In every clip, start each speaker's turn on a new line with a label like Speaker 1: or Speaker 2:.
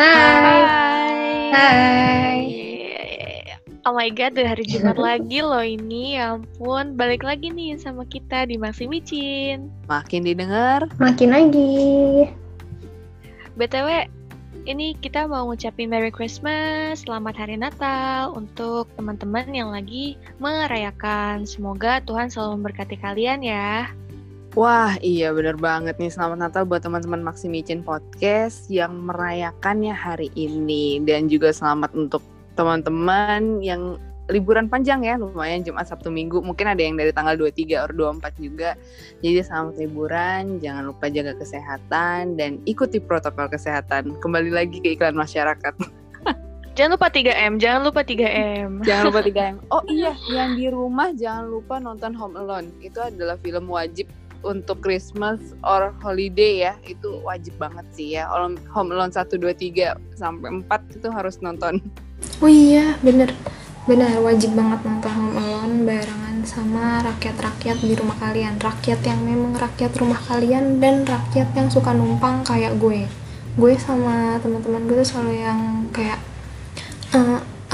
Speaker 1: Hai.
Speaker 2: Hai.
Speaker 1: Oh my god, udah hari Jumat lagi loh ini. Ya ampun, balik lagi nih sama kita di Maxi Micin.
Speaker 3: Makin didengar.
Speaker 2: Makin lagi.
Speaker 1: BTW, ini kita mau ngucapin Merry Christmas, Selamat Hari Natal untuk teman-teman yang lagi merayakan. Semoga Tuhan selalu memberkati kalian ya.
Speaker 3: Wah, iya bener banget nih. Selamat Natal buat teman-teman Maximicin Podcast yang merayakannya hari ini. Dan juga selamat untuk teman-teman yang liburan panjang ya. Lumayan Jumat, Sabtu, Minggu. Mungkin ada yang dari tanggal 23 atau 24 juga. Jadi selamat liburan. Jangan lupa jaga kesehatan dan ikuti protokol kesehatan. Kembali lagi ke iklan masyarakat.
Speaker 1: Jangan lupa 3M, jangan lupa 3M.
Speaker 3: jangan lupa 3M. Oh iya, yang di rumah jangan lupa nonton Home Alone. Itu adalah film wajib untuk Christmas or holiday ya itu wajib banget sih ya. Home Alone 1, 2, 3 sampai 4 itu harus nonton.
Speaker 2: Oh iya bener. Benar wajib banget nonton Home Alone barengan sama rakyat-rakyat di rumah kalian. Rakyat yang memang rakyat rumah kalian dan rakyat yang suka numpang kayak gue. Gue sama teman-teman gue tuh selalu yang kayak e,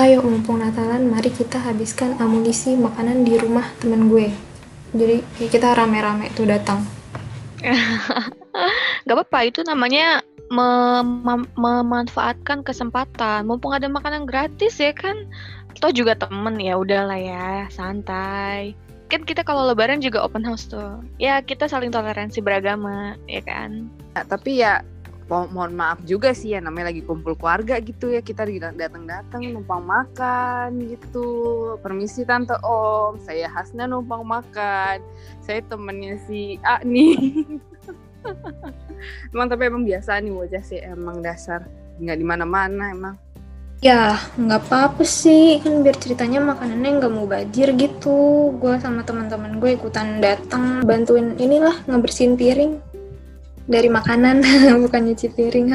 Speaker 2: ayo mumpung Natalan mari kita habiskan amunisi makanan di rumah teman gue jadi kita rame-rame tuh datang.
Speaker 1: Gak apa-apa itu namanya mem memanfaatkan kesempatan. Mumpung ada makanan gratis ya kan toh juga temen ya udahlah ya santai. Kan kita kalau lebaran juga open house tuh. Ya kita saling toleransi beragama ya kan?
Speaker 3: Nah, tapi ya mo mohon maaf juga sih ya namanya lagi kumpul keluarga gitu ya kita datang-datang numpang makan gitu. Permisi tante om. Saya Hasna numpang makan. Saya temennya si A nih. Emang tapi emang biasa nih wajah sih emang dasar. Nggak di mana-mana emang.
Speaker 2: Ya nggak apa-apa sih. Kan biar ceritanya makanannya nggak mau bajir gitu. Gue sama teman-teman gue ikutan datang bantuin inilah ngebersihin piring dari makanan bukan nyuci piring.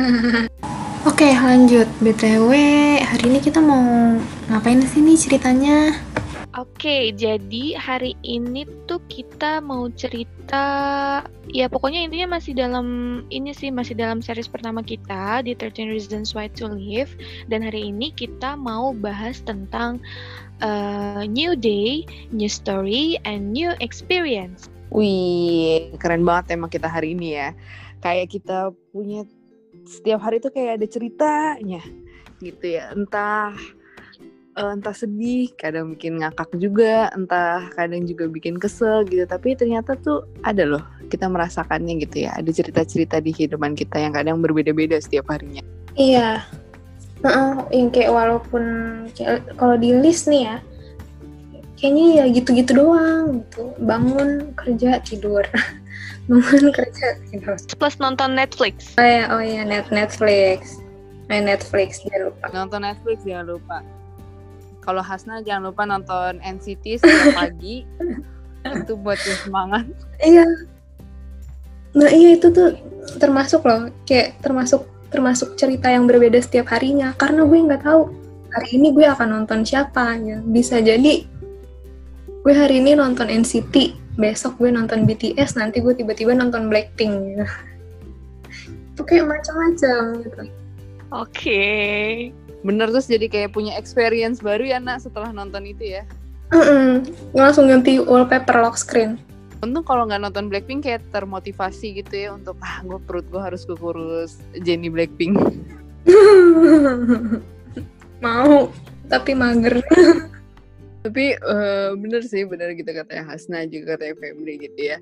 Speaker 2: Oke lanjut. Btw hari ini kita mau ngapain sih nih ceritanya?
Speaker 1: Oke, jadi hari ini tuh kita mau cerita, ya pokoknya intinya masih dalam ini sih masih dalam series pertama kita di 13 Reasons Why to Live. Dan hari ini kita mau bahas tentang uh, new day, new story, and new experience.
Speaker 3: Wih, keren banget emang kita hari ini ya. Kayak kita punya setiap hari tuh kayak ada ceritanya gitu ya. Entah uh, entah sedih, kadang bikin ngakak juga, entah kadang juga bikin kesel gitu. Tapi ternyata tuh ada loh, kita merasakannya gitu ya. Ada cerita-cerita di kehidupan kita yang kadang berbeda-beda setiap harinya.
Speaker 2: Iya, uh, yang kayak walaupun kalau di list nih ya, kayaknya ya gitu-gitu doang gitu. Bangun kerja tidur, bangun kerja tidur.
Speaker 1: Plus nonton Netflix.
Speaker 2: Oh ya, oh ya net Netflix. Main Netflix jangan lupa.
Speaker 3: Nonton Netflix jangan lupa kalau Hasna jangan lupa nonton NCT setiap pagi itu buat semangat
Speaker 2: iya nah iya itu tuh termasuk loh kayak termasuk termasuk cerita yang berbeda setiap harinya karena gue nggak tahu hari ini gue akan nonton siapa ya bisa jadi gue hari ini nonton NCT besok gue nonton BTS nanti gue tiba-tiba nonton Blackpink. Gitu. itu kayak macam-macam gitu.
Speaker 1: Oke. Okay
Speaker 3: bener terus jadi kayak punya experience baru ya nak setelah nonton itu ya?
Speaker 2: Mm -mm. langsung ganti wallpaper lock screen.
Speaker 3: Untung kalau nggak nonton Blackpink kayak termotivasi gitu ya untuk ah gue perut gue harus kekurus Jenny Blackpink.
Speaker 2: Mau tapi mager
Speaker 3: tapi uh, bener sih bener gitu katanya Hasna juga katanya Febri gitu ya.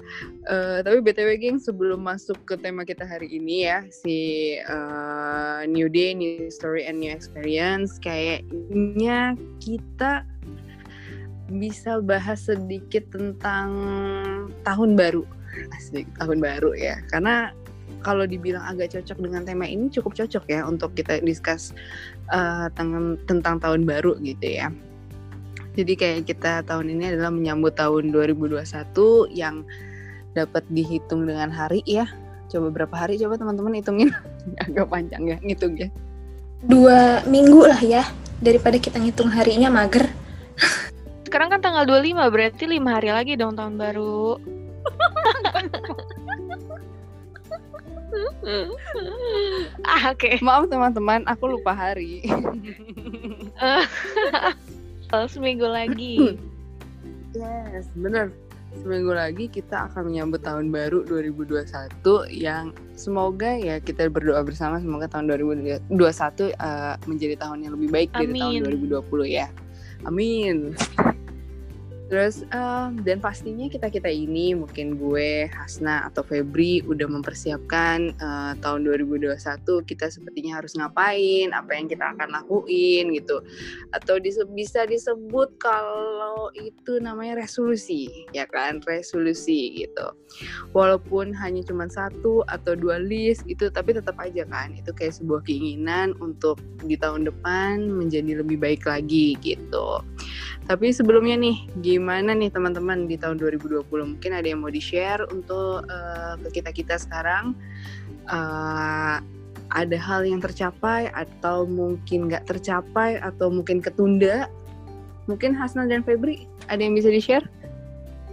Speaker 3: Uh, tapi btw geng sebelum masuk ke tema kita hari ini ya si uh, new day new story and new experience kayaknya kita bisa bahas sedikit tentang tahun baru. Asli tahun baru ya. Karena kalau dibilang agak cocok dengan tema ini cukup cocok ya untuk kita discuss uh, tentang tentang tahun baru gitu ya jadi kayak kita tahun ini adalah menyambut tahun 2021 yang dapat dihitung dengan hari ya. Coba berapa hari coba teman-teman hitungin. Agak panjang ya ngitungnya.
Speaker 2: Dua minggu lah ya. Daripada kita ngitung harinya mager.
Speaker 1: Sekarang kan tanggal 25 berarti lima hari lagi dong tahun baru. ah oke.
Speaker 3: Maaf teman-teman, aku lupa hari.
Speaker 1: Seminggu lagi.
Speaker 3: yes, bener. Seminggu lagi kita akan menyambut tahun baru 2021 yang semoga ya kita berdoa bersama semoga tahun 2021 uh, menjadi tahun yang lebih baik dari tahun
Speaker 1: Amin.
Speaker 3: 2020 ya. Amin. Terus um, dan pastinya kita kita ini mungkin gue Hasna atau Febri udah mempersiapkan uh, tahun 2021 kita sepertinya harus ngapain, apa yang kita akan lakuin gitu. Atau dise bisa disebut kalau itu namanya resolusi, ya kan? Resolusi gitu. Walaupun hanya cuma satu atau dua list itu tapi tetap aja kan itu kayak sebuah keinginan untuk di tahun depan menjadi lebih baik lagi gitu. Tapi sebelumnya nih, gimana nih teman-teman di tahun 2020? Mungkin ada yang mau di-share untuk uh, ke kita-kita sekarang. Uh, ada hal yang tercapai atau mungkin nggak tercapai atau mungkin ketunda? Mungkin Hasna dan Febri, ada yang bisa di-share?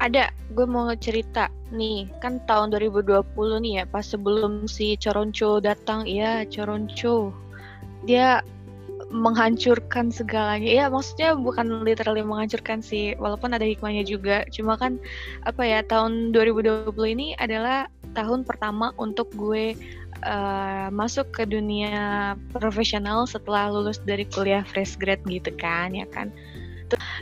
Speaker 1: Ada, gue mau cerita nih, kan tahun 2020 nih ya, pas sebelum si Coronco datang, iya Coronco, dia menghancurkan segalanya. Ya maksudnya bukan literally menghancurkan sih, walaupun ada hikmahnya juga. Cuma kan apa ya tahun 2020 ini adalah tahun pertama untuk gue uh, masuk ke dunia profesional setelah lulus dari kuliah fresh grad gitu kan ya kan.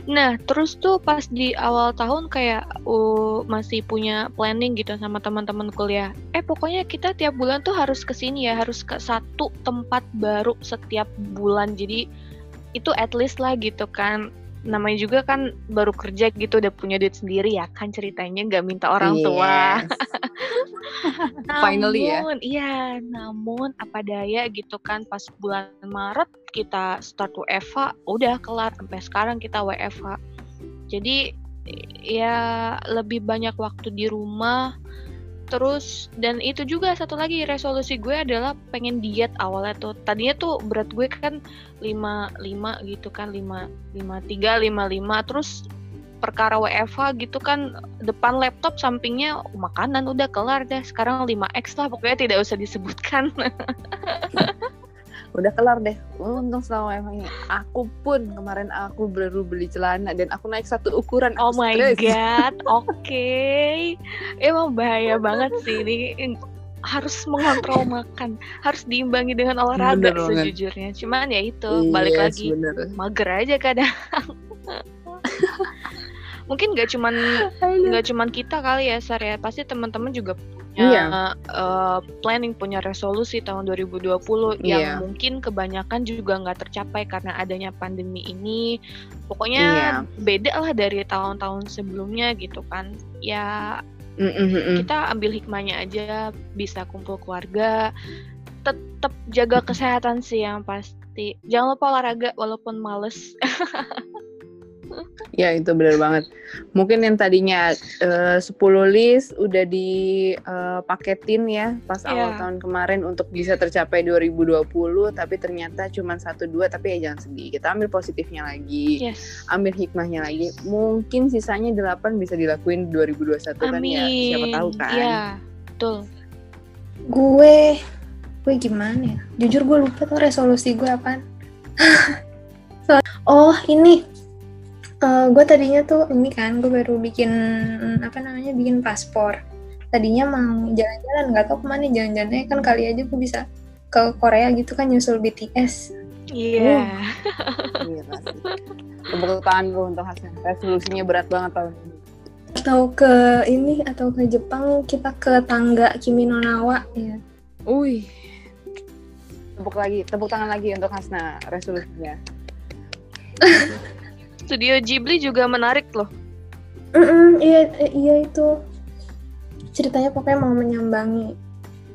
Speaker 1: Nah, terus tuh pas di awal tahun kayak uh, masih punya planning gitu sama teman-teman kuliah. Eh, pokoknya kita tiap bulan tuh harus ke sini ya, harus ke satu tempat baru setiap bulan. Jadi itu at least lah gitu kan namanya juga kan baru kerja gitu udah punya duit sendiri ya kan ceritanya nggak minta orang yes. tua.
Speaker 3: Finally ya.
Speaker 1: Iya, namun apa daya gitu kan pas bulan Maret kita start WFH udah kelar sampai sekarang kita WFH. Jadi ya lebih banyak waktu di rumah. Terus dan itu juga satu lagi resolusi gue adalah pengen diet awalnya tuh. Tadinya tuh berat gue kan 55 gitu kan 5 53 55 terus perkara WFH gitu kan depan laptop sampingnya makanan udah kelar deh sekarang 5x lah. Pokoknya tidak usah disebutkan
Speaker 3: udah kelar deh. Untung selama emangnya aku pun kemarin aku baru beli celana dan aku naik satu ukuran.
Speaker 1: Oh my stress. god oke. Okay. emang bahaya banget sih ini. Harus mengontrol makan. Harus diimbangi dengan olahraga bener sejujurnya. Banget. cuman ya itu yes, balik lagi. bener. mager aja kadang. Mungkin nggak cuman nggak cuman kita kali ya Sar ya. Pasti teman-teman juga punya iya. uh, planning punya resolusi tahun 2020 yang iya. mungkin kebanyakan juga nggak tercapai karena adanya pandemi ini pokoknya iya. beda lah dari tahun-tahun sebelumnya gitu kan ya mm-hmm. kita ambil hikmahnya aja bisa kumpul keluarga tetap jaga kesehatan sih yang pasti jangan lupa olahraga walaupun males
Speaker 3: Ya itu benar banget. Mungkin yang tadinya uh, 10 list udah dipaketin uh, ya pas yeah. awal tahun kemarin untuk bisa tercapai 2020 tapi ternyata cuma satu dua tapi ya jangan sedih. Kita ambil positifnya lagi.
Speaker 1: Yes.
Speaker 3: Ambil hikmahnya lagi. Mungkin sisanya 8 bisa dilakuin 2021 Amin. kan ya. Siapa tahu kan.
Speaker 1: Iya, yeah, betul.
Speaker 2: Gue gue gimana ya? Jujur gue lupa tuh resolusi gue apa. so, oh, ini uh, gue tadinya tuh ini kan gue baru bikin apa namanya bikin paspor tadinya mau jalan-jalan nggak tahu ke mana jalan-jalannya kan kali aja gue bisa ke Korea gitu kan nyusul BTS
Speaker 1: iya yeah.
Speaker 3: uh. tepuk tangan lu untuk hasil resolusinya berat banget tahun ini
Speaker 2: atau ke ini atau ke Jepang kita ke tangga Kimi no Nawa ya.
Speaker 3: Wih. Tepuk lagi, tepuk tangan lagi untuk Hasna resolusinya.
Speaker 1: Studio Ghibli juga menarik loh.
Speaker 2: Mm -mm, iya iya itu ceritanya pokoknya mau menyambangi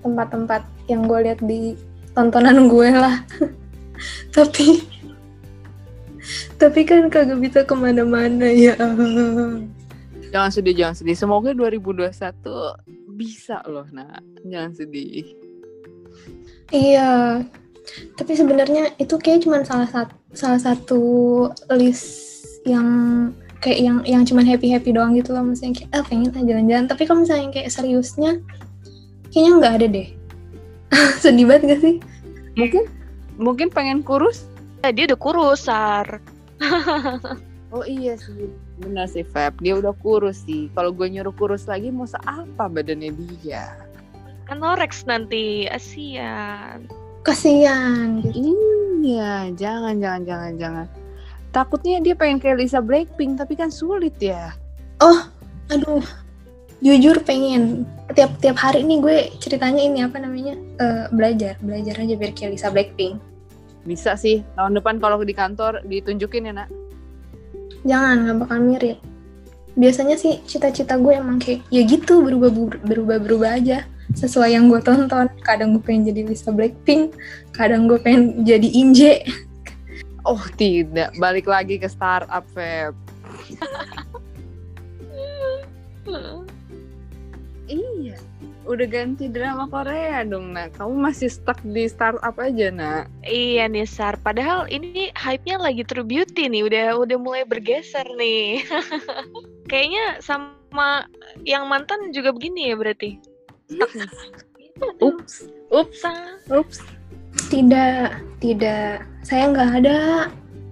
Speaker 2: tempat-tempat yang gue lihat di tontonan gue lah. tapi tapi kan kagak bisa ke mana-mana ya.
Speaker 3: Jangan sedih, jangan sedih. Semoga 2021 bisa loh, nak. Jangan sedih.
Speaker 2: Iya, tapi sebenarnya itu kayak cuma salah satu salah satu list yang kayak yang yang cuman happy happy doang gitu loh maksudnya kayak ah pengen ah jalan-jalan tapi kalau misalnya kayak seriusnya kayaknya nggak ada deh sedih banget gak sih
Speaker 3: Mungkin mungkin pengen kurus?
Speaker 1: Eh, dia udah kurus, Sar.
Speaker 3: Oh iya sih. Benar sih Feb, dia udah kurus sih. Kalau gue nyuruh kurus lagi mau seapa badannya dia?
Speaker 1: Anorex nanti, asian.
Speaker 2: kasihan.
Speaker 3: Iya, jangan jangan jangan jangan. Takutnya dia pengen kayak Lisa Blackpink tapi kan sulit ya.
Speaker 2: aduh. Jujur pengen. Tiap tiap hari nih gue ceritanya ini apa namanya Eh, belajar. Belajar aja biar kayak Lisa Blackpink.
Speaker 3: Bisa sih. Tahun depan kalau di kantor ditunjukin ya nak.
Speaker 2: jangan nggak bakal mirip. Biasanya sih cita-cita gue emang kayak ya gitu berubah berubah berubah aja. Sesuai yang gue tonton. Kadang gue pengen jadi Lisa Blackpink kadang gue pengen jadi Inje
Speaker 3: Oh tidak, balik lagi ke startup Feb. Iya, udah ganti drama Korea dong nak. Kamu masih stuck di startup aja nak.
Speaker 1: Iya nih, Sar. Padahal ini hype-nya lagi True Beauty nih, udah udah mulai bergeser nih. Kayaknya sama yang mantan juga begini ya berarti. Stuck.
Speaker 3: Ups, ups, ups.
Speaker 2: Tidak tidak saya nggak ada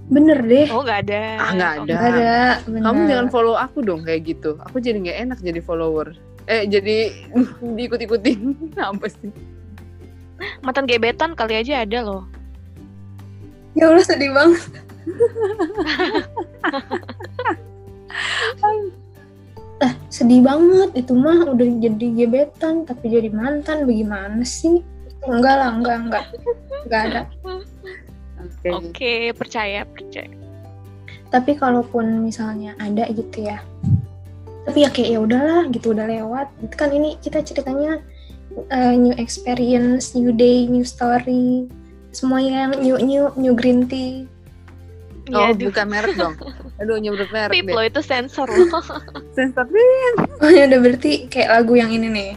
Speaker 2: bener deh
Speaker 1: Oh nggak ada.
Speaker 3: Ah, nggak ada.
Speaker 2: nggak ada bener.
Speaker 3: Kamu jangan follow aku dong kayak gitu. Aku jadi nggak enak jadi follower. Eh jadi diikut-ikutin apa sih?
Speaker 1: Mantan gebetan kali aja ada loh.
Speaker 2: ya Allah sedih banget eh sedih banget itu mah udah jadi gebetan tapi jadi mantan bagaimana sih enggak lah enggak enggak enggak ada
Speaker 3: Oke.
Speaker 1: Oke, percaya, percaya.
Speaker 2: tapi kalaupun misalnya ada gitu ya tapi ya kayak ya udahlah gitu udah lewat itu kan ini kita ceritanya uh, new experience new day new story semuanya yang new new new green tea
Speaker 3: Oh,
Speaker 1: Ya, aduh.
Speaker 3: bukan merek dong. Aduh, nyebut merek
Speaker 1: Pip
Speaker 3: deh.
Speaker 1: lo itu sensor loh.
Speaker 3: Sensor deh.
Speaker 2: oh ya udah berarti kayak lagu yang ini nih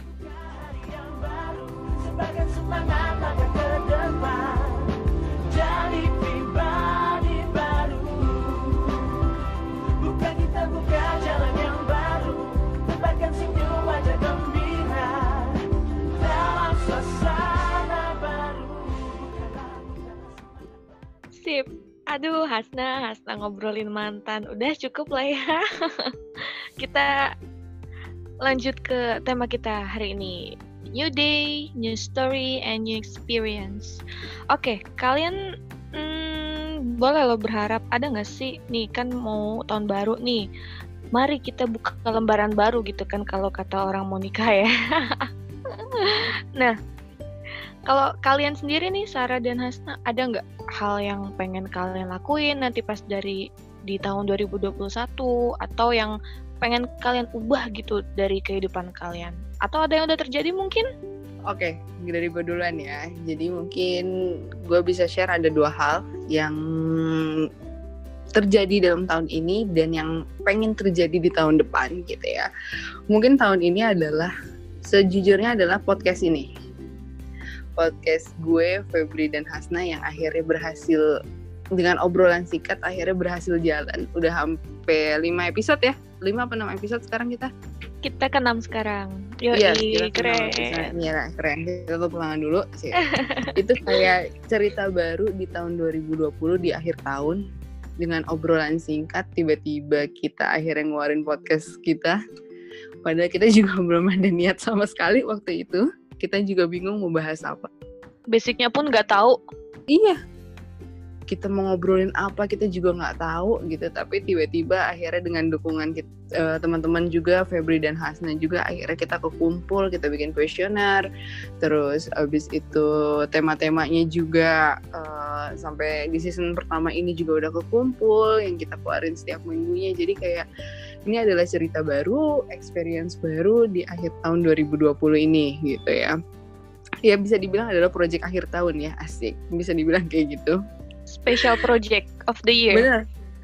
Speaker 1: Sip. Aduh, Hasna, Hasna ngobrolin mantan. Udah cukup lah ya. kita lanjut ke tema kita hari ini. New day, new story, and new experience. Oke, kalian hmm, boleh lo berharap ada nggak sih nih kan mau tahun baru nih. Mari kita buka lembaran baru gitu kan kalau kata orang mau nikah ya. nah, kalau kalian sendiri nih Sarah dan Hasna ada nggak hal yang pengen kalian lakuin nanti pas dari di tahun 2021 atau yang pengen kalian ubah gitu dari kehidupan kalian atau ada yang udah terjadi mungkin
Speaker 3: Oke, dari gue duluan ya. Jadi mungkin gue bisa share ada dua hal yang terjadi dalam tahun ini dan yang pengen terjadi di tahun depan gitu ya. Mungkin tahun ini adalah sejujurnya adalah podcast ini. Podcast gue, Febri dan Hasna yang akhirnya berhasil dengan obrolan singkat akhirnya berhasil jalan. Udah hampir 5 episode ya. 5 apa 6 episode sekarang kita?
Speaker 1: kita ke enam sekarang Yoi,
Speaker 3: Iya, gila,
Speaker 1: keren.
Speaker 3: Iya, keren. Kita tutup tangan dulu sih. itu kayak cerita baru di tahun 2020 di akhir tahun dengan obrolan singkat tiba-tiba kita akhirnya ngeluarin podcast kita. Padahal kita juga belum ada niat sama sekali waktu itu. Kita juga bingung mau bahas apa.
Speaker 1: basicnya pun nggak tahu
Speaker 3: Iya. Kita mau ngobrolin apa kita juga nggak tahu gitu. Tapi tiba-tiba akhirnya dengan dukungan eh, teman-teman juga Febri dan Hasna juga akhirnya kita kekumpul, kita bikin kuesioner. Terus abis itu tema-temanya juga eh, sampai di season pertama ini juga udah kekumpul yang kita keluarin setiap minggunya. Jadi kayak ini adalah cerita baru, experience baru di akhir tahun 2020 ini gitu ya. Ya bisa dibilang adalah proyek akhir tahun ya, asik. Bisa dibilang kayak gitu.
Speaker 1: special project of the year
Speaker 3: Bener.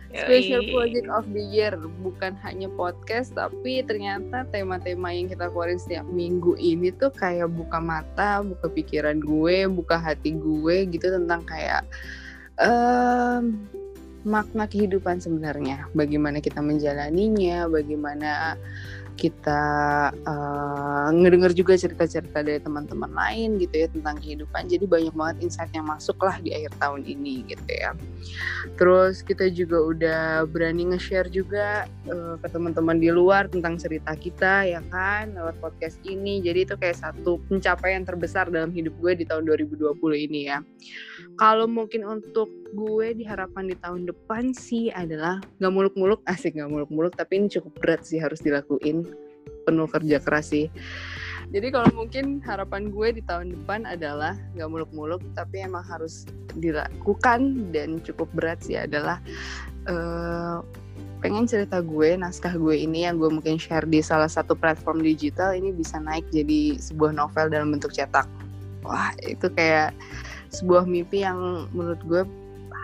Speaker 3: Special project of the year bukan hanya podcast tapi ternyata tema-tema yang kita keluarin setiap minggu ini tuh kayak buka mata, buka pikiran gue, buka hati gue gitu tentang kayak em, makna kehidupan sebenarnya. Bagaimana kita menjalaninya bagaimana kita uh, ngedenger juga cerita-cerita dari teman-teman lain gitu ya tentang kehidupan. Jadi banyak banget insight yang masuk lah di akhir tahun ini gitu ya. Terus kita juga udah berani nge-share juga uh, ke teman-teman di luar tentang cerita kita ya kan? Lewat podcast ini. Jadi itu kayak satu pencapaian terbesar dalam hidup gue di tahun 2020 ini ya. Kalau mungkin untuk gue diharapkan di tahun depan sih adalah nggak muluk-muluk asik nggak muluk-muluk tapi ini cukup berat sih harus dilakuin penuh kerja keras sih. Jadi kalau mungkin harapan gue di tahun depan adalah nggak muluk-muluk tapi emang harus dilakukan dan cukup berat sih adalah uh, pengen cerita gue naskah gue ini yang gue mungkin share di salah satu platform digital ini bisa naik jadi sebuah novel dalam bentuk cetak. Wah itu kayak sebuah mimpi yang menurut gue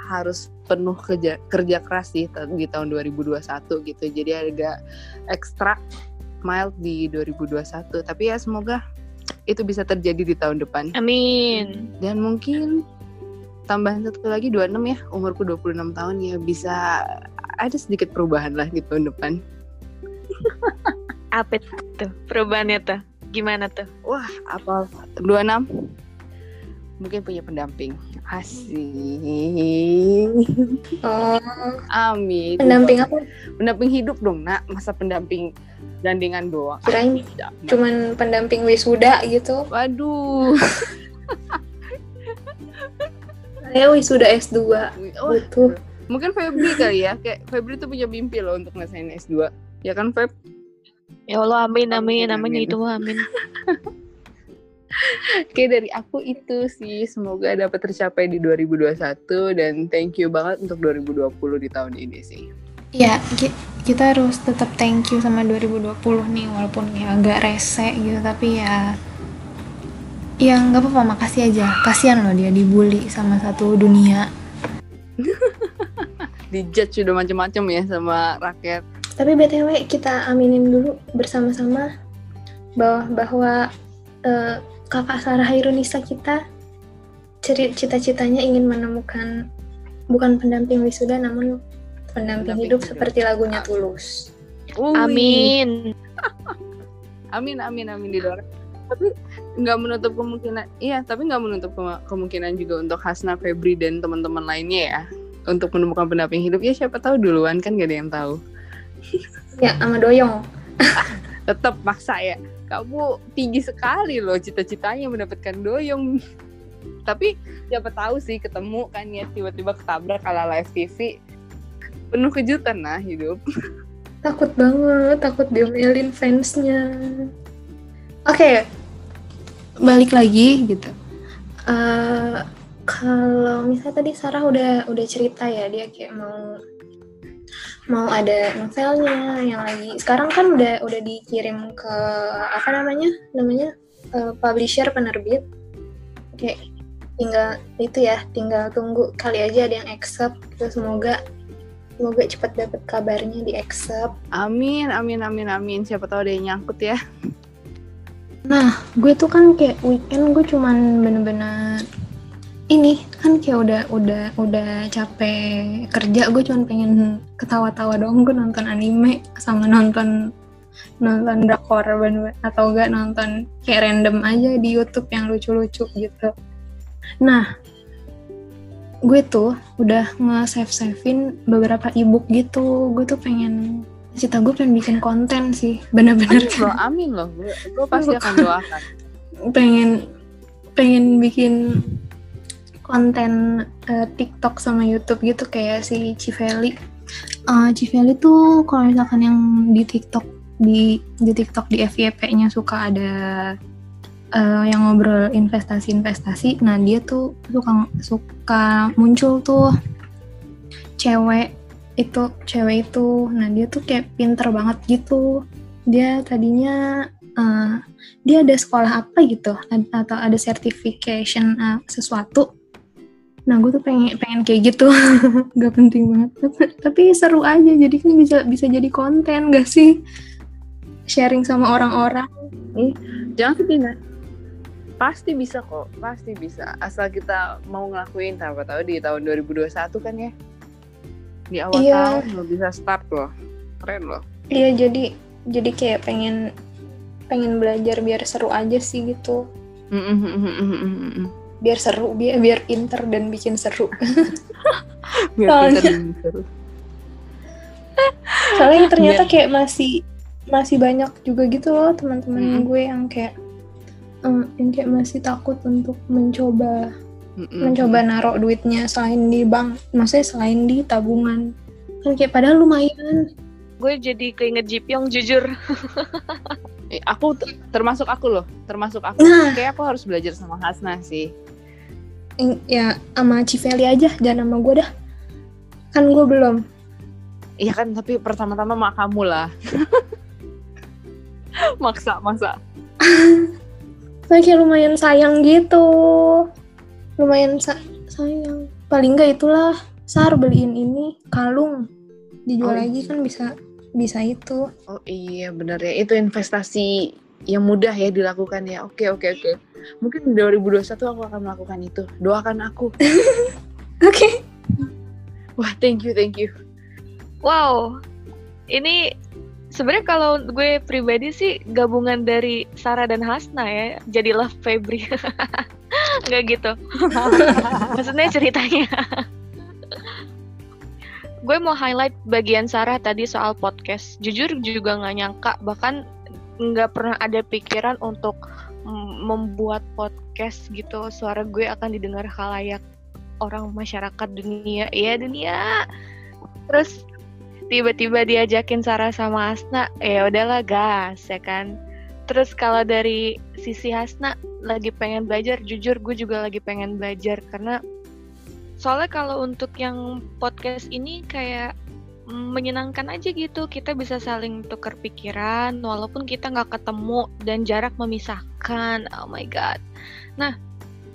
Speaker 3: harus penuh kerja kerja keras sih di tahun 2021 gitu. Jadi agak ekstra mild di 2021 tapi ya semoga itu bisa terjadi di tahun depan
Speaker 1: Amin.
Speaker 3: dan mungkin tambahan satu lagi 26 ya umurku 26 tahun ya bisa ada sedikit perubahan lah di tahun depan
Speaker 1: Apa tuh perubahannya tuh? Gimana tuh?
Speaker 3: wah apa 26 mungkin punya pendamping asik
Speaker 2: Oh,
Speaker 3: amin
Speaker 2: pendamping apa?
Speaker 3: pendamping hidup dong nak masa pendamping gandingan doang
Speaker 2: Kirain cuman pendamping wisuda gitu.
Speaker 3: waduh
Speaker 2: Saya wisuda S2.
Speaker 3: oh,
Speaker 2: Butuh.
Speaker 3: mungkin Febri kali ya kayak Febri tuh punya mimpi loh untuk ngerasain S2 ya kan Feb
Speaker 1: Ya Allah amin amin
Speaker 3: Amin,
Speaker 1: namanya
Speaker 3: amin.
Speaker 1: itu amin.
Speaker 3: Oke dari aku itu sih semoga dapat tercapai di 2021 dan thank you banget untuk 2020 di tahun ini sih.
Speaker 2: Ya, ki- kita harus tetap thank you sama 2020 nih walaupun ya agak rese gitu tapi ya ya nggak apa-apa makasih aja kasihan loh dia dibully sama satu dunia
Speaker 3: Dijudge udah macem-macem ya sama rakyat.
Speaker 2: tapi btw kita aminin dulu bersama-sama bahwa bahwa eh, kakak Sarah Hairunisa kita cita-citanya ingin menemukan bukan pendamping wisuda namun pendamping,
Speaker 3: Pendamping
Speaker 2: hidup
Speaker 3: hidup.
Speaker 2: seperti lagunya Tulus.
Speaker 3: Wih,
Speaker 1: Amin.
Speaker 3: Amin amin amin didoakan. Tapi nggak menutup kemungkinan, iya tapi nggak menutup kemungkinan juga untuk Hasna, Febri dan teman-teman lainnya ya untuk menemukan pendamping hidup ya siapa tahu duluan kan gak ada yang tahu.
Speaker 2: Ya, sama Doyong.
Speaker 3: Tetap maksa ya. Kamu tinggi sekali loh cita-citanya mendapatkan doyong. Tapi siapa tahu sih ketemu kan ya tiba-tiba ketabrak ala live TV. Penuh kejutan nah hidup.
Speaker 2: Takut banget, takut diomelin fansnya. Oke, balik lagi gitu. Eh, kalau misalnya tadi Sarah udah udah cerita ya dia kayak mau mau ada novelnya yang lagi. Sekarang kan udah udah dikirim ke apa namanya? Namanya eh, publisher penerbit. Kayak tinggal itu ya tinggal tunggu. Kali aja ada yang accept gitu semoga semoga cepat dapat kabarnya di accept.
Speaker 3: Amin, amin, amin, amin. Siapa tahu ada yang nyangkut ya.
Speaker 2: Nah, gue tuh kan kayak weekend gue cuman bener-bener ini kan kayak udah udah udah capek kerja gue cuman pengen ketawa-tawa doang gue nonton anime sama nonton nonton drakor atau enggak nonton kayak random aja di YouTube yang lucu-lucu gitu. Nah, gue tuh udah nge-save savein beberapa ebook gitu. Gue tuh pengen cita gue pengen bikin konten sih, bener-bener
Speaker 3: Amin loh, amin loh. Gue, gue pasti akan doakan.
Speaker 2: pengen pengen bikin konten eh, TikTok sama YouTube gitu kayak si Civeli. Eh Civeli tuh kalau misalkan yang di TikTok di di TikTok di FYP-nya suka ada eh, yang ngobrol investasi-investasi. Nah, dia tuh suka suka muncul tuh cewek itu cewek itu. Nah, dia tuh kayak pinter banget gitu. Dia tadinya eh, dia ada sekolah apa gitu atau ada certification uh, sesuatu nah gue tuh pengen pengen kayak gitu gak penting banget tapi, tapi seru aja jadi kan bisa bisa jadi konten gak sih sharing sama orang-orang
Speaker 3: Jangan sedih. Pasti bisa kok, pasti bisa. Asal kita mau ngelakuin, siapa tahu di tahun 2021 kan ya. di awal
Speaker 2: Iya.
Speaker 3: tahun lo bisa start loh keren loh
Speaker 2: Iya jadi jadi kayak pengen pengen belajar biar seru aja sih gitu.
Speaker 3: Mm-mm-mm-mm-mm-mm.
Speaker 2: Biar seru, biar biar pinter dan bikin seru.
Speaker 3: biar
Speaker 2: Soalnya-
Speaker 3: lebih seru.
Speaker 2: Soalnya ternyata
Speaker 3: Biar-
Speaker 2: kayak masih masih banyak juga gitu loh teman-teman
Speaker 3: Mm.
Speaker 2: gue yang kayak em, yang kayak masih takut untuk mencoba
Speaker 3: Mm-mm.
Speaker 2: mencoba naruh duitnya selain di bank, maksudnya selain di tabungan. Kan kayak padahal lumayan.
Speaker 1: Gue jadi keinget Jipyong jujur.
Speaker 3: Eh, aku termasuk aku loh termasuk aku
Speaker 2: Nah.
Speaker 3: kayak aku harus belajar sama Hasna sih
Speaker 2: Ya sama Civeli aja, jangan sama gue dah. Kan gue belum.
Speaker 3: Iya kan tapi pertama-tama mak kamu lah maksa maksa
Speaker 2: Soalnya kayak lumayan sayang gitu. Lumayan sa- sayang. Paling enggak itulah Sar beliin ini kalung. Dijual
Speaker 3: Oh,
Speaker 2: lagi
Speaker 3: iya.
Speaker 2: kan bisa bisa itu.
Speaker 3: oh iya bener ya itu investasi yang mudah ya dilakukan ya oke oke oke mungkin 2021 aku akan melakukan itu doakan aku
Speaker 2: Oke.
Speaker 3: wah thank you thank you
Speaker 1: Wow, ini sebenarnya kalau gue pribadi sih gabungan dari Sarah dan Hasna ya, jadilah Febri. Nggak gitu. Maksudnya ceritanya. gue mau highlight bagian Sarah tadi soal podcast. Jujur juga nggak nyangka, bahkan nggak pernah ada pikiran untuk membuat podcast gitu. Suara gue akan didengar khalayak orang masyarakat dunia. Iya dunia. Terus tiba-tiba diajakin Sarah sama Hasna, ya udahlah gas ya kan. Terus kalau dari sisi Hasna lagi pengen belajar, jujur gue juga lagi pengen belajar karena soalnya kalau untuk yang podcast ini kayak menyenangkan aja gitu. Kita bisa saling tukar pikiran walaupun kita nggak ketemu dan jarak memisahkan. Oh my god. Nah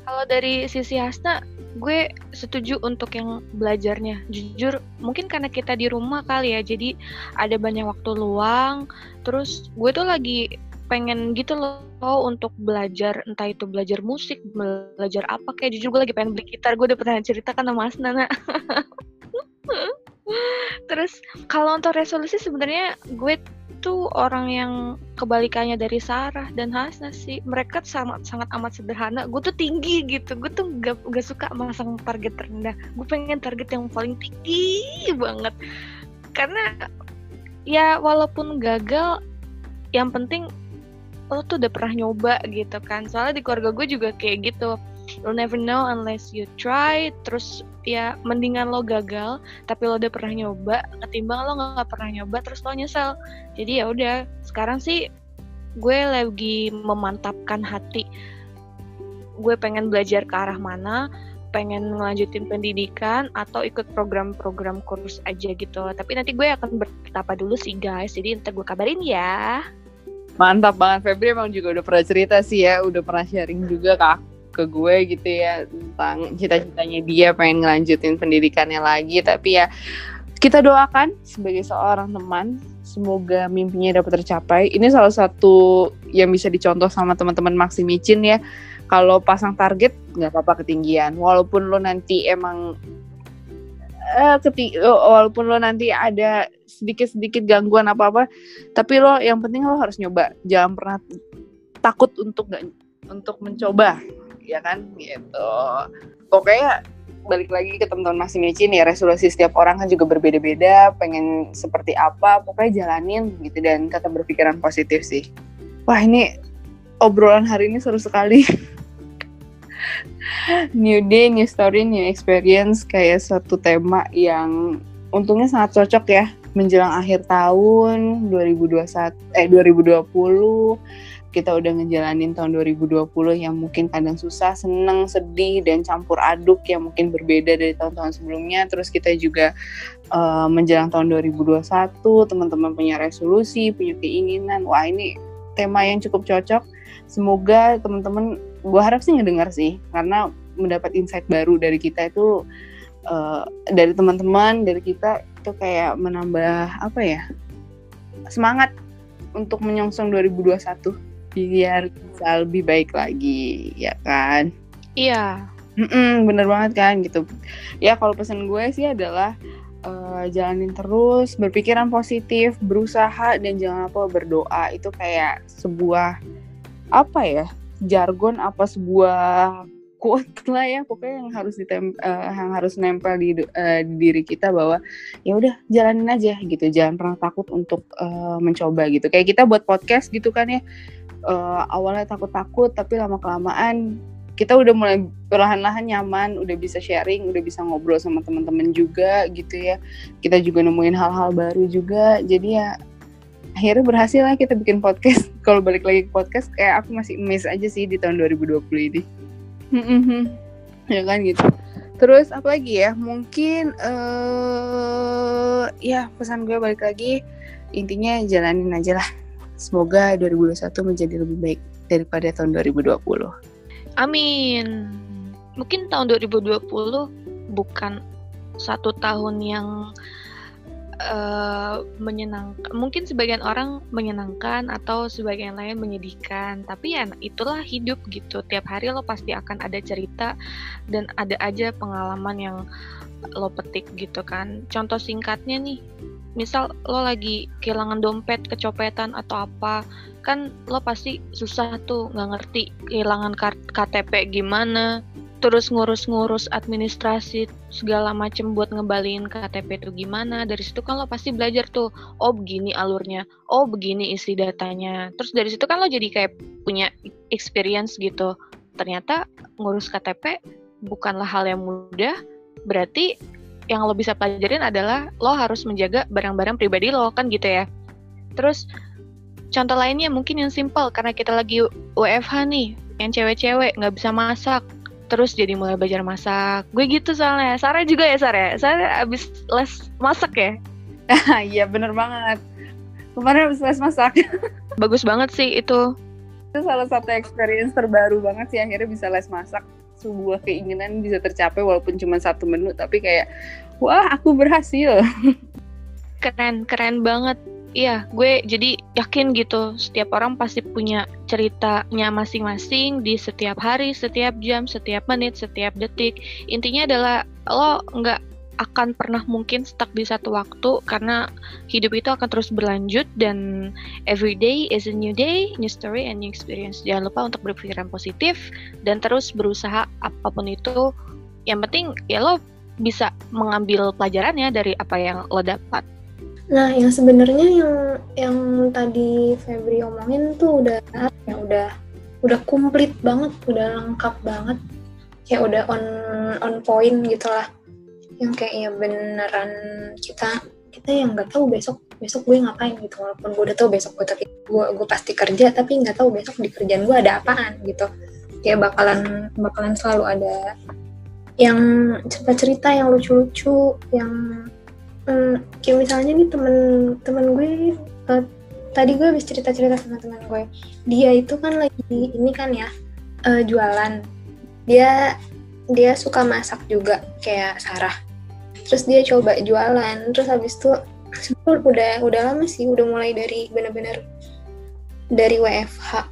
Speaker 1: kalau dari sisi Hasna gue setuju untuk yang belajarnya. Jujur mungkin karena kita di rumah kali ya jadi ada banyak waktu luang. Terus gue tuh lagi pengen gitu loh untuk belajar entah itu belajar musik belajar apa kayak jujur gue lagi pengen beli gitar gue udah pernah cerita kan sama Mas Nana terus kalau untuk resolusi sebenarnya gue tuh orang yang kebalikannya dari Sarah dan Hasna sih. Mereka sangat sangat amat sederhana. Gue tuh tinggi gitu. Gue tuh gak, gak suka masang target rendah. Gue pengen target yang paling tinggi banget. Karena ya walaupun gagal yang penting lo tuh udah pernah nyoba gitu kan. Soalnya di keluarga gue juga kayak gitu you'll never know unless you try. Terus ya mendingan lo gagal tapi lo udah pernah nyoba. Ketimbang lo nggak pernah nyoba terus lo nyesel. Jadi ya udah. Sekarang sih gue lagi memantapkan hati. Gue pengen belajar ke arah mana pengen ngelanjutin pendidikan atau ikut program-program kursus aja gitu. Tapi nanti gue akan bertapa dulu sih guys. Jadi ntar gue kabarin ya.
Speaker 3: Mantap banget Febri. Emang juga udah pernah cerita sih ya. Udah pernah sharing juga ke aku- ke gue gitu ya tentang cita-citanya dia pengen ngelanjutin pendidikannya lagi. Tapi ya kita doakan sebagai seorang teman semoga mimpinya dapat tercapai. Ini salah satu yang bisa dicontoh sama teman-teman Maxi Micin ya. Kalau pasang target nggak apa-apa ketinggian. Walaupun lo nanti emang eh, keti walaupun lo nanti ada sedikit-sedikit gangguan apa-apa tapi lo yang penting lo harus nyoba. Jangan pernah takut untuk nggak untuk mencoba ya kan gitu. Pokoknya balik lagi ke teman-teman masih micin ya resolusi setiap orang kan juga berbeda-beda pengen seperti apa pokoknya jalanin gitu. Dan tetap berpikiran positif sih. Wah ini obrolan hari ini seru sekali. New day new story new experience kayak suatu tema yang untungnya sangat cocok ya menjelang akhir tahun 2021 eh 2020 kita udah ngejalanin tahun 2020 yang mungkin kadang susah, seneng, sedih dan campur aduk yang mungkin berbeda dari tahun-tahun sebelumnya. Terus kita juga uh, menjelang tahun 2021, teman-teman punya resolusi, punya keinginan. Wah ini tema yang cukup cocok. Semoga teman-teman, gue harap sih ngedengar sih, karena mendapat insight baru dari kita itu uh, dari teman-teman, dari kita itu kayak menambah apa ya semangat untuk menyongsong 2021 biar bisa lebih baik lagi ya kan?
Speaker 1: Iya.
Speaker 3: Mm-mm, bener banget kan gitu. Ya kalau pesan gue sih adalah eh, jalanin terus, berpikiran positif, berusaha dan jangan lupa berdoa. Itu kayak sebuah apa ya? jargon apa sebuah quote lah ya pokoknya yang harus ditem eh, yang harus nempel di, di diri kita bahwa ya udah jalanin aja gitu. Jangan pernah takut untuk eh, mencoba gitu. Kayak kita buat podcast gitu kan ya eh, awalnya takut-takut tapi lama kelamaan kita udah mulai perlahan-lahan nyaman udah bisa sharing udah bisa ngobrol sama teman-teman juga gitu ya. Kita juga nemuin hal-hal baru juga. Jadi ya akhirnya berhasil lah kita bikin podcast. Kalau balik lagi ke podcast kayak aku masih miss aja sih di tahun 2020 ini. Ya kan gitu. Terus apa lagi ya? Mungkin eh ya pesan gue balik lagi. Intinya jalanin aja lah semoga 2021 menjadi lebih baik daripada tahun 2020
Speaker 1: Amin. Mungkin tahun 2020 bukan satu tahun yang eh, menyenangkan. Mungkin sebagian orang menyenangkan atau sebagian lain menyedihkan. Tapi ya itulah hidup gitu. Tiap hari lo pasti akan ada cerita dan ada aja pengalaman yang lo petik gitu kan. Contoh singkatnya nih, misal lo lagi kehilangan dompet, kecopetan atau apa, kan lo pasti susah tuh nggak ngerti kehilangan KTP gimana, terus ngurus-ngurus administrasi segala macem buat ngebaliin KTP itu gimana. Dari situ kan lo pasti belajar tuh, oh begini alurnya, oh begini isi datanya. Terus dari situ kan lo jadi kayak punya experience gitu. Ternyata ngurus KTP bukanlah hal yang mudah, berarti yang lo bisa pelajarin adalah lo harus menjaga barang-barang pribadi lo kan gitu ya. Terus contoh lainnya mungkin yang simple karena kita lagi WFH nih, yang cewek-cewek nggak bisa masak, terus jadi mulai belajar masak. Gue gitu soalnya. Sarah juga ya Sarah. Sarah abis les masak ya.
Speaker 3: iya bener banget kemarin habis les masak
Speaker 1: Bagus banget sih itu.
Speaker 3: itu salah satu experience terbaru banget sih akhirnya bisa les masak sebuah keinginan bisa tercapai walaupun cuma satu menu tapi kayak wah aku berhasil
Speaker 1: Keren, keren banget. Iya, gue jadi yakin gitu. Setiap orang pasti punya ceritanya masing-masing di setiap hari, setiap jam, setiap menit, setiap detik. Intinya adalah lo nggak akan pernah mungkin stuck di satu waktu karena hidup itu akan terus berlanjut dan every day is a new day, new story and new experience. Jangan lupa untuk berpikiran positif dan terus berusaha apa pun itu. Yang penting ya lo bisa mengambil pelajarannya dari apa yang lo dapat.
Speaker 2: Nah, yang sebenarnya yang yang tadi Febri omongin tuh udah ya udah udah komplit banget, udah lengkap banget. Kayak udah on on point gitu lah. Yang kayak ya beneran kita kita yang nggak tahu besok besok gue ngapain gitu. Walaupun gue udah tahu besok gue tapi gue gue pasti kerja tapi nggak tahu besok di kerjaan gue ada apaan gitu. Kayak bakalan bakalan selalu ada yang cerita cerita yang lucu-lucu yang Hmm, kayak misalnya nih temen temen gue eh, tadi gue habis cerita cerita sama teman gue. Dia itu kan lagi ini kan ya eh, jualan. Dia dia suka masak juga kayak Sarah terus dia coba jualan. Terus habis itu sebenarnya udah udah lama sih. Udah mulai dari bener-bener dari WFH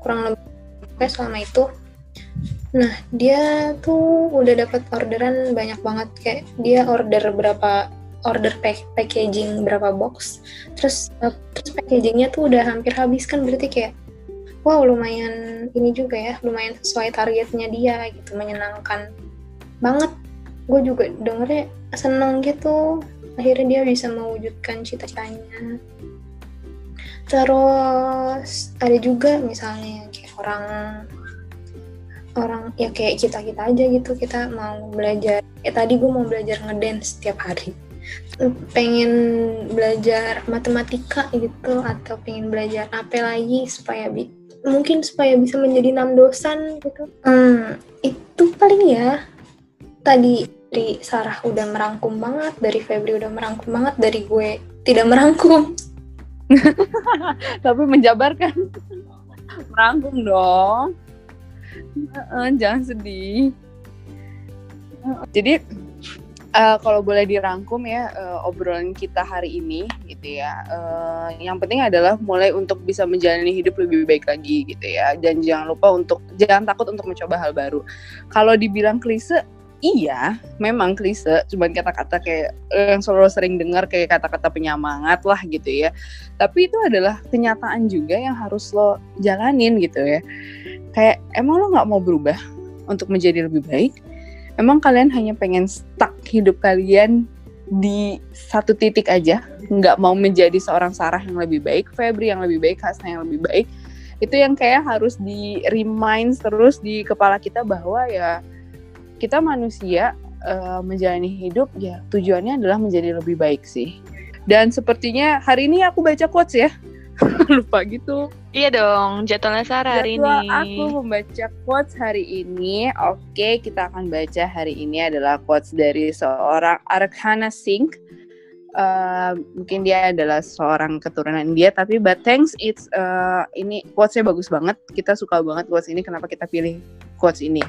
Speaker 2: kurang lebih selama itu. Nah dia tuh udah dapat orderan banyak banget. Kayak dia order berapa order pack- packaging berapa box. Terus uh, terus packagingnya tuh udah hampir habis kan. Berarti kayak wow lumayan ini juga ya. Lumayan sesuai targetnya dia gitu. Menyenangkan banget. Gue juga dengernya seneng gitu. Akhirnya dia bisa mewujudkan cita-citanya. Terus ada juga misalnya kayak orang orang ya kayak kita kita aja gitu. Kita mau belajar ya tadi gue mau belajar ngedance setiap hari. Pengen belajar matematika gitu atau pengen belajar apa lagi supaya bi mungkin supaya bisa menjadi enam dosan gitu. Hmm, itu paling ya tadi dari Sarah udah merangkum banget dari Febri udah merangkum banget dari gue tidak merangkum.
Speaker 3: Tapi menjabarkan. Merangkum dong. Heeh, jangan sedih. Jadi eh, kalau boleh dirangkum ya eh, obrolan kita hari ini gitu ya eh, yang penting adalah mulai untuk bisa menjalani hidup lebih baik lagi gitu ya. Dan jangan lupa untuk jangan takut untuk mencoba hal baru. Kalau dibilang klise iya memang klise cuman kata-kata kayak eh, yang selalu sering dengar kayak kata-kata penyemangat lah gitu ya. Tapi itu adalah kenyataan juga yang harus lo jalanin gitu ya. Kayak emang lo nggak mau berubah untuk menjadi lebih baik? Emang kalian hanya pengen stuck hidup kalian di satu titik aja? Nggak mau menjadi seorang Sarah yang lebih baik Febri yang lebih baik Hasna yang lebih baik? Itu yang kayak harus di remind terus di kepala kita bahwa ya kita manusia uh, menjalani hidup ya tujuannya adalah menjadi lebih baik sih. Dan sepertinya hari ini aku baca quotes ya. Lupa gitu.
Speaker 1: Iya dong, jadwalnya Sarah hari
Speaker 3: Jadwal
Speaker 1: ini.
Speaker 3: aku membaca quotes hari ini. Oke, kita akan baca hari ini adalah quotes dari seorang Arkhana Singh. Uh, mungkin dia adalah seorang keturunan India tapi but thanks it's uh, ini quotesnya bagus banget kita suka banget quotes ini kenapa kita pilih quotes ini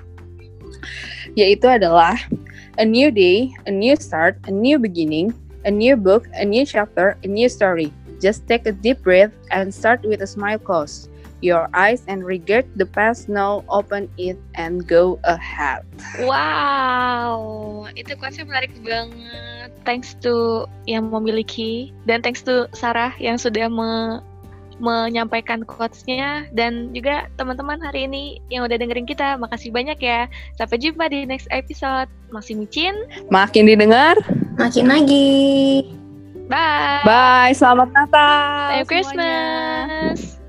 Speaker 3: yaitu adalah a new day, a new start, a new beginning, a new book, a new chapter, a new story. Just take a deep breath and start with a smile closed. Your eyes and regret the past now, open it and go ahead.
Speaker 1: Wow, itu quotesnya menarik banget. Thanks to yang memiliki dan thanks to Sarah yang sudah me menyampaikan quotes-nya dan juga teman-teman hari ini yang udah dengerin kita. Makasih banyak ya. Sampai jumpa di next episode. Masih micin.
Speaker 3: Makin didengar.
Speaker 2: Makin lagi.
Speaker 1: Bye.
Speaker 3: Bye. Selamat Natal.
Speaker 1: Merry
Speaker 3: semuanya.
Speaker 1: Christmas.